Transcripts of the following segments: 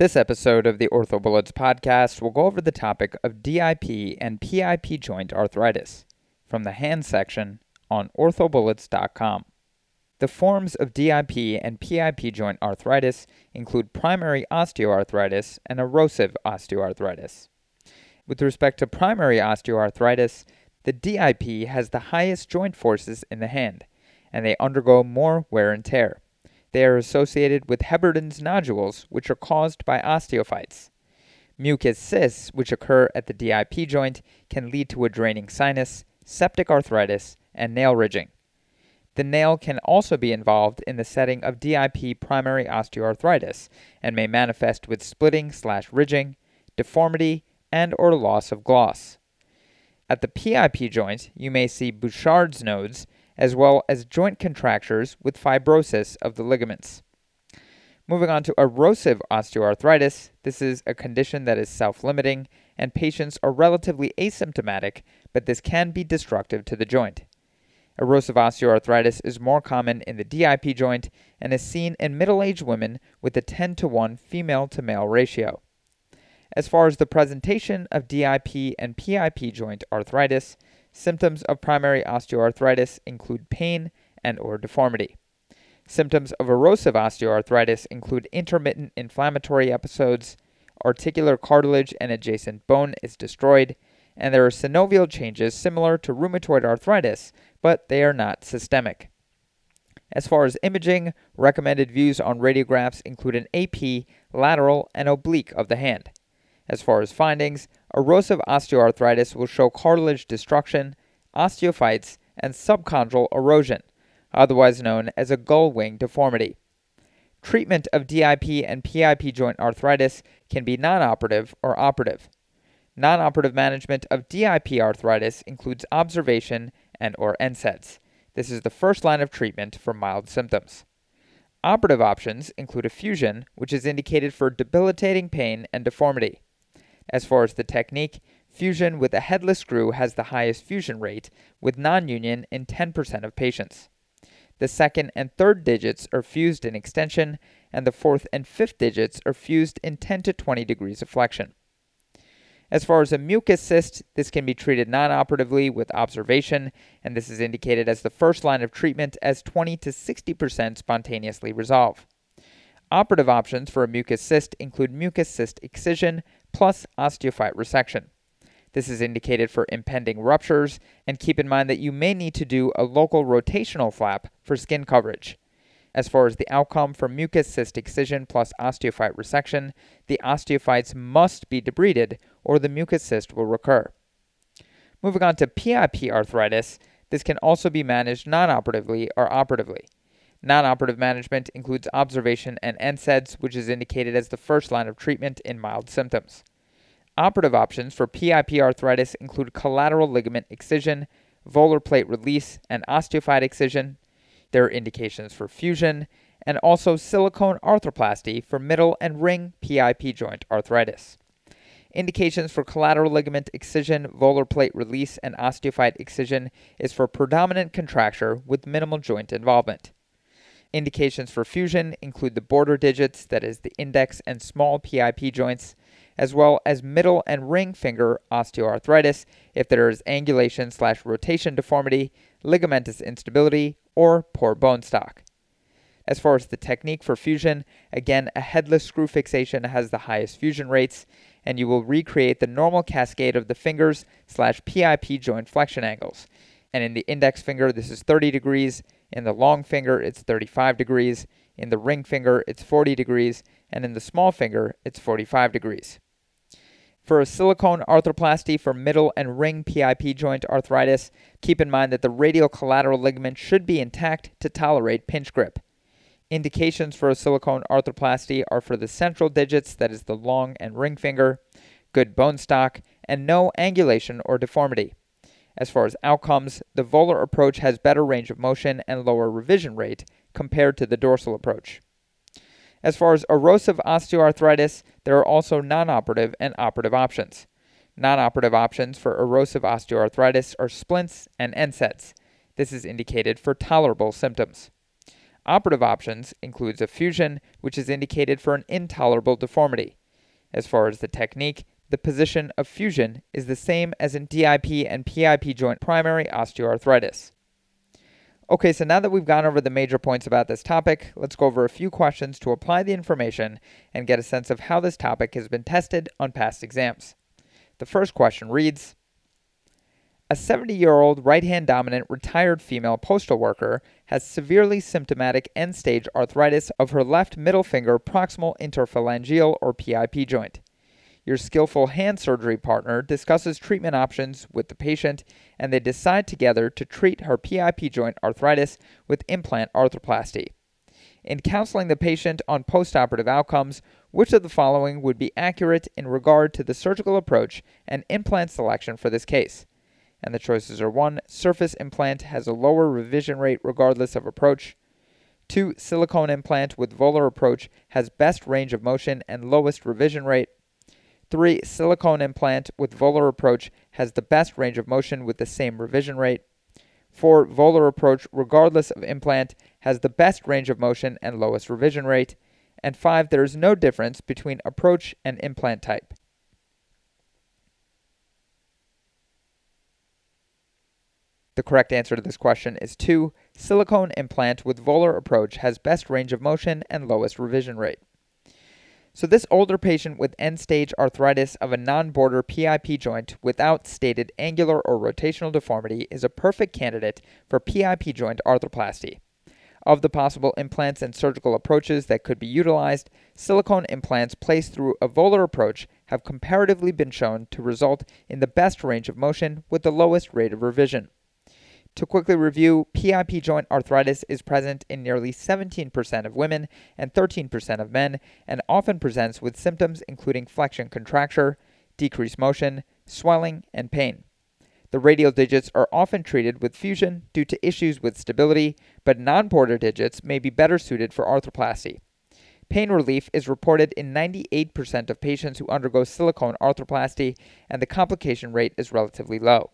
This episode of the OrthoBullets podcast will go over the topic of DIP and PIP joint arthritis from the hand section on orthobullets.com. The forms of DIP and PIP joint arthritis include primary osteoarthritis and erosive osteoarthritis. With respect to primary osteoarthritis, the DIP has the highest joint forces in the hand, and they undergo more wear and tear. They are associated with Heberden's nodules, which are caused by osteophytes. Mucus cysts, which occur at the DIP joint, can lead to a draining sinus, septic arthritis, and nail ridging. The nail can also be involved in the setting of DIP primary osteoarthritis and may manifest with splitting slash ridging, deformity, and or loss of gloss. At the PIP joint, you may see Bouchard's nodes as well as joint contractures with fibrosis of the ligaments. Moving on to erosive osteoarthritis, this is a condition that is self limiting, and patients are relatively asymptomatic, but this can be destructive to the joint. Erosive osteoarthritis is more common in the DIP joint and is seen in middle aged women with a 10 to 1 female to male ratio. As far as the presentation of DIP and PIP joint arthritis, Symptoms of primary osteoarthritis include pain and or deformity. Symptoms of erosive osteoarthritis include intermittent inflammatory episodes, articular cartilage and adjacent bone is destroyed, and there are synovial changes similar to rheumatoid arthritis, but they are not systemic. As far as imaging, recommended views on radiographs include an AP, lateral, and oblique of the hand. As far as findings, erosive osteoarthritis will show cartilage destruction, osteophytes, and subchondral erosion, otherwise known as a gull wing deformity. Treatment of DIP and PIP joint arthritis can be non-operative or operative. Non-operative management of DIP arthritis includes observation and or NSAIDs. This is the first line of treatment for mild symptoms. Operative options include a fusion, which is indicated for debilitating pain and deformity. As far as the technique, fusion with a headless screw has the highest fusion rate, with non union in 10% of patients. The second and third digits are fused in extension, and the fourth and fifth digits are fused in 10 to 20 degrees of flexion. As far as a mucus cyst, this can be treated non operatively with observation, and this is indicated as the first line of treatment as 20 to 60% spontaneously resolve. Operative options for a mucus cyst include mucus cyst excision plus osteophyte resection. This is indicated for impending ruptures, and keep in mind that you may need to do a local rotational flap for skin coverage. As far as the outcome for mucus cyst excision plus osteophyte resection, the osteophytes must be debrided or the mucus cyst will recur. Moving on to PIP arthritis, this can also be managed non operatively or operatively. Non operative management includes observation and NSAIDs, which is indicated as the first line of treatment in mild symptoms. Operative options for PIP arthritis include collateral ligament excision, volar plate release, and osteophyte excision. There are indications for fusion and also silicone arthroplasty for middle and ring PIP joint arthritis. Indications for collateral ligament excision, volar plate release, and osteophyte excision is for predominant contracture with minimal joint involvement. Indications for fusion include the border digits, that is, the index and small PIP joints, as well as middle and ring finger osteoarthritis if there is angulation slash rotation deformity, ligamentous instability, or poor bone stock. As far as the technique for fusion, again, a headless screw fixation has the highest fusion rates, and you will recreate the normal cascade of the fingers slash PIP joint flexion angles. And in the index finger, this is 30 degrees. In the long finger, it's 35 degrees. In the ring finger, it's 40 degrees. And in the small finger, it's 45 degrees. For a silicone arthroplasty for middle and ring PIP joint arthritis, keep in mind that the radial collateral ligament should be intact to tolerate pinch grip. Indications for a silicone arthroplasty are for the central digits, that is the long and ring finger, good bone stock, and no angulation or deformity. As far as outcomes, the volar approach has better range of motion and lower revision rate compared to the dorsal approach. As far as erosive osteoarthritis, there are also non operative and operative options. Non operative options for erosive osteoarthritis are splints and NSAIDs. This is indicated for tolerable symptoms. Operative options includes a fusion, which is indicated for an intolerable deformity. As far as the technique, the position of fusion is the same as in DIP and PIP joint primary osteoarthritis. Okay, so now that we've gone over the major points about this topic, let's go over a few questions to apply the information and get a sense of how this topic has been tested on past exams. The first question reads A 70 year old right hand dominant retired female postal worker has severely symptomatic end stage arthritis of her left middle finger proximal interphalangeal or PIP joint. Your skillful hand surgery partner discusses treatment options with the patient, and they decide together to treat her PIP joint arthritis with implant arthroplasty. In counseling the patient on postoperative outcomes, which of the following would be accurate in regard to the surgical approach and implant selection for this case? And the choices are 1. Surface implant has a lower revision rate regardless of approach. 2. Silicone implant with volar approach has best range of motion and lowest revision rate. Three, silicone implant with volar approach has the best range of motion with the same revision rate. Four, volar approach, regardless of implant, has the best range of motion and lowest revision rate. And five, there is no difference between approach and implant type. The correct answer to this question is 2. Silicone implant with volar approach has best range of motion and lowest revision rate. So, this older patient with end stage arthritis of a non border PIP joint without stated angular or rotational deformity is a perfect candidate for PIP joint arthroplasty. Of the possible implants and surgical approaches that could be utilized, silicone implants placed through a volar approach have comparatively been shown to result in the best range of motion with the lowest rate of revision. To quickly review, PIP joint arthritis is present in nearly 17% of women and 13% of men, and often presents with symptoms including flexion contracture, decreased motion, swelling, and pain. The radial digits are often treated with fusion due to issues with stability, but non border digits may be better suited for arthroplasty. Pain relief is reported in 98% of patients who undergo silicone arthroplasty, and the complication rate is relatively low.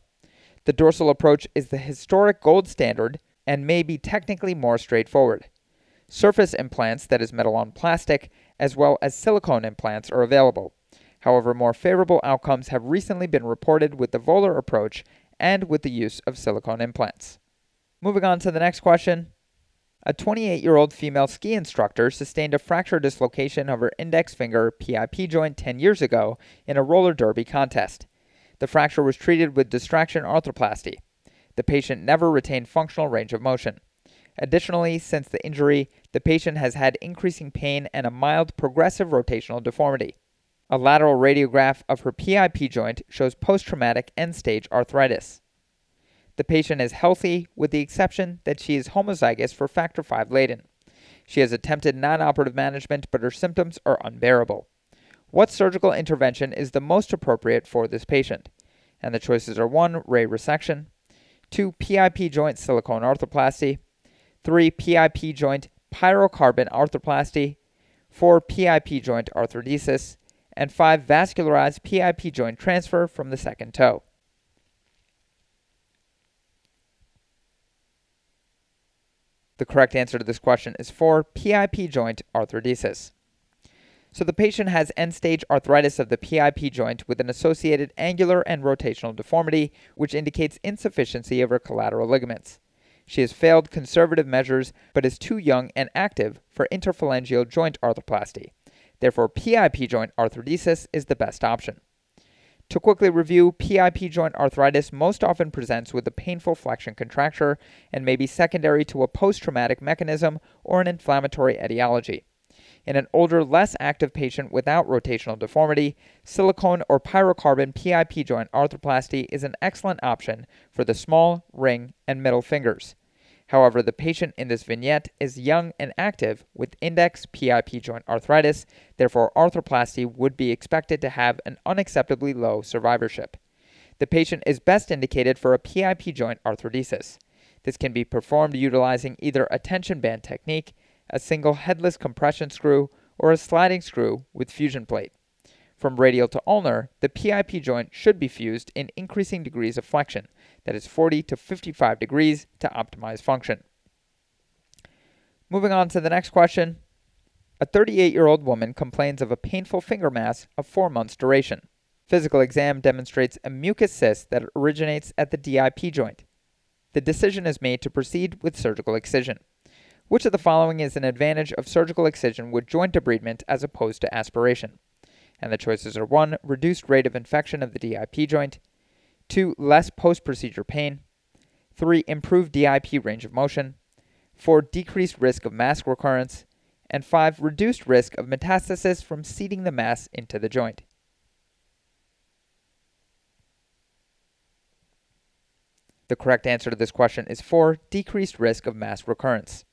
The dorsal approach is the historic gold standard and may be technically more straightforward. Surface implants, that is metal on plastic, as well as silicone implants are available. However, more favorable outcomes have recently been reported with the volar approach and with the use of silicone implants. Moving on to the next question. A 28 year old female ski instructor sustained a fracture dislocation of her index finger PIP joint 10 years ago in a roller derby contest. The fracture was treated with distraction arthroplasty. The patient never retained functional range of motion. Additionally, since the injury, the patient has had increasing pain and a mild progressive rotational deformity. A lateral radiograph of her PIP joint shows post traumatic end stage arthritis. The patient is healthy, with the exception that she is homozygous for factor V Leiden. She has attempted non operative management, but her symptoms are unbearable. What surgical intervention is the most appropriate for this patient? And the choices are 1. Ray resection, 2. PIP joint silicone arthroplasty, 3. PIP joint pyrocarbon arthroplasty, 4. PIP joint arthrodesis, and 5. Vascularized PIP joint transfer from the second toe. The correct answer to this question is 4. PIP joint arthrodesis. So the patient has end stage arthritis of the PIP joint with an associated angular and rotational deformity, which indicates insufficiency of her collateral ligaments. She has failed conservative measures but is too young and active for interphalangeal joint arthroplasty. Therefore, PIP joint arthrodesis is the best option. To quickly review, PIP joint arthritis most often presents with a painful flexion contracture and may be secondary to a post traumatic mechanism or an inflammatory etiology. In an older, less active patient without rotational deformity, silicone or pyrocarbon PIP joint arthroplasty is an excellent option for the small, ring, and middle fingers. However, the patient in this vignette is young and active with index PIP joint arthritis, therefore, arthroplasty would be expected to have an unacceptably low survivorship. The patient is best indicated for a PIP joint arthrodesis. This can be performed utilizing either a tension band technique a single headless compression screw, or a sliding screw with fusion plate. From radial to ulnar, the PIP joint should be fused in increasing degrees of flexion, that is 40 to 55 degrees, to optimize function. Moving on to the next question. A 38 year old woman complains of a painful finger mass of four months' duration. Physical exam demonstrates a mucus cyst that originates at the DIP joint. The decision is made to proceed with surgical excision. Which of the following is an advantage of surgical excision with joint debridement as opposed to aspiration? And the choices are 1. Reduced rate of infection of the DIP joint, 2. Less post procedure pain, 3. Improved DIP range of motion, 4. Decreased risk of mass recurrence, and 5. Reduced risk of metastasis from seeding the mass into the joint. The correct answer to this question is 4. Decreased risk of mass recurrence.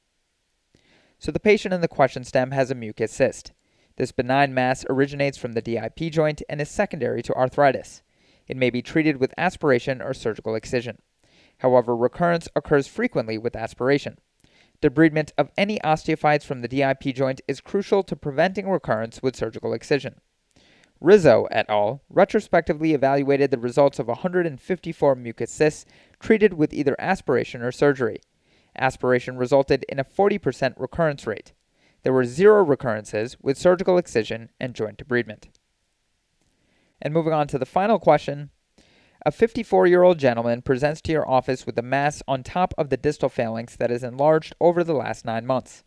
So the patient in the question stem has a mucus cyst. This benign mass originates from the DIP joint and is secondary to arthritis. It may be treated with aspiration or surgical excision. However, recurrence occurs frequently with aspiration. Debridement of any osteophytes from the DIP joint is crucial to preventing recurrence with surgical excision. Rizzo et al. retrospectively evaluated the results of 154 mucus cysts treated with either aspiration or surgery. Aspiration resulted in a 40% recurrence rate. There were zero recurrences with surgical excision and joint debridement. And moving on to the final question a 54 year old gentleman presents to your office with a mass on top of the distal phalanx that is enlarged over the last nine months.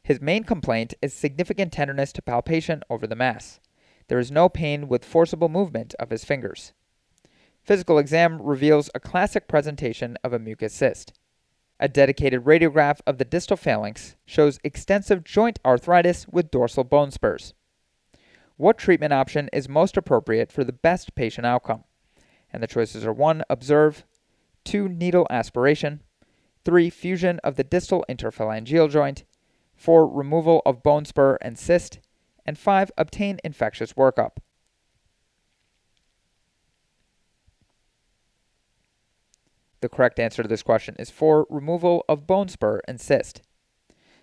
His main complaint is significant tenderness to palpation over the mass. There is no pain with forcible movement of his fingers. Physical exam reveals a classic presentation of a mucus cyst. A dedicated radiograph of the distal phalanx shows extensive joint arthritis with dorsal bone spurs. What treatment option is most appropriate for the best patient outcome? And the choices are 1. Observe, 2. Needle aspiration, 3. Fusion of the distal interphalangeal joint, 4. Removal of bone spur and cyst, and 5. Obtain infectious workup. The correct answer to this question is 4. Removal of bone spur and cyst.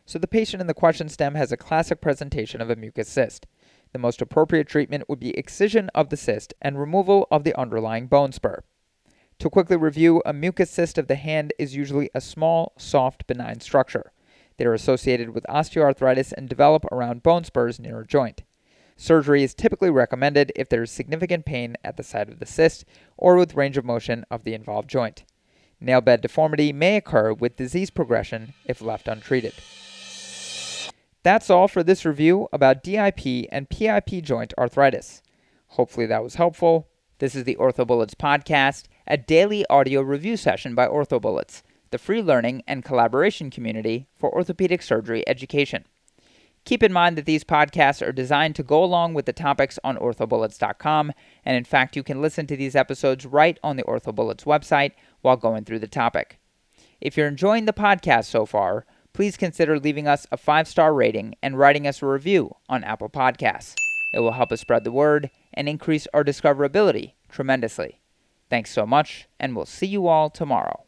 So the patient in the question stem has a classic presentation of a mucus cyst. The most appropriate treatment would be excision of the cyst and removal of the underlying bone spur. To quickly review, a mucus cyst of the hand is usually a small, soft, benign structure. They are associated with osteoarthritis and develop around bone spurs near a joint. Surgery is typically recommended if there is significant pain at the site of the cyst or with range of motion of the involved joint. Nail bed deformity may occur with disease progression if left untreated. That's all for this review about DIP and PIP joint arthritis. Hopefully that was helpful. This is the OrthoBullets podcast, a daily audio review session by OrthoBullets the free learning and collaboration community for orthopedic surgery education. Keep in mind that these podcasts are designed to go along with the topics on orthobullets.com, and in fact, you can listen to these episodes right on the OrthoBullets website while going through the topic. If you're enjoying the podcast so far, please consider leaving us a five star rating and writing us a review on Apple Podcasts. It will help us spread the word and increase our discoverability tremendously. Thanks so much, and we'll see you all tomorrow.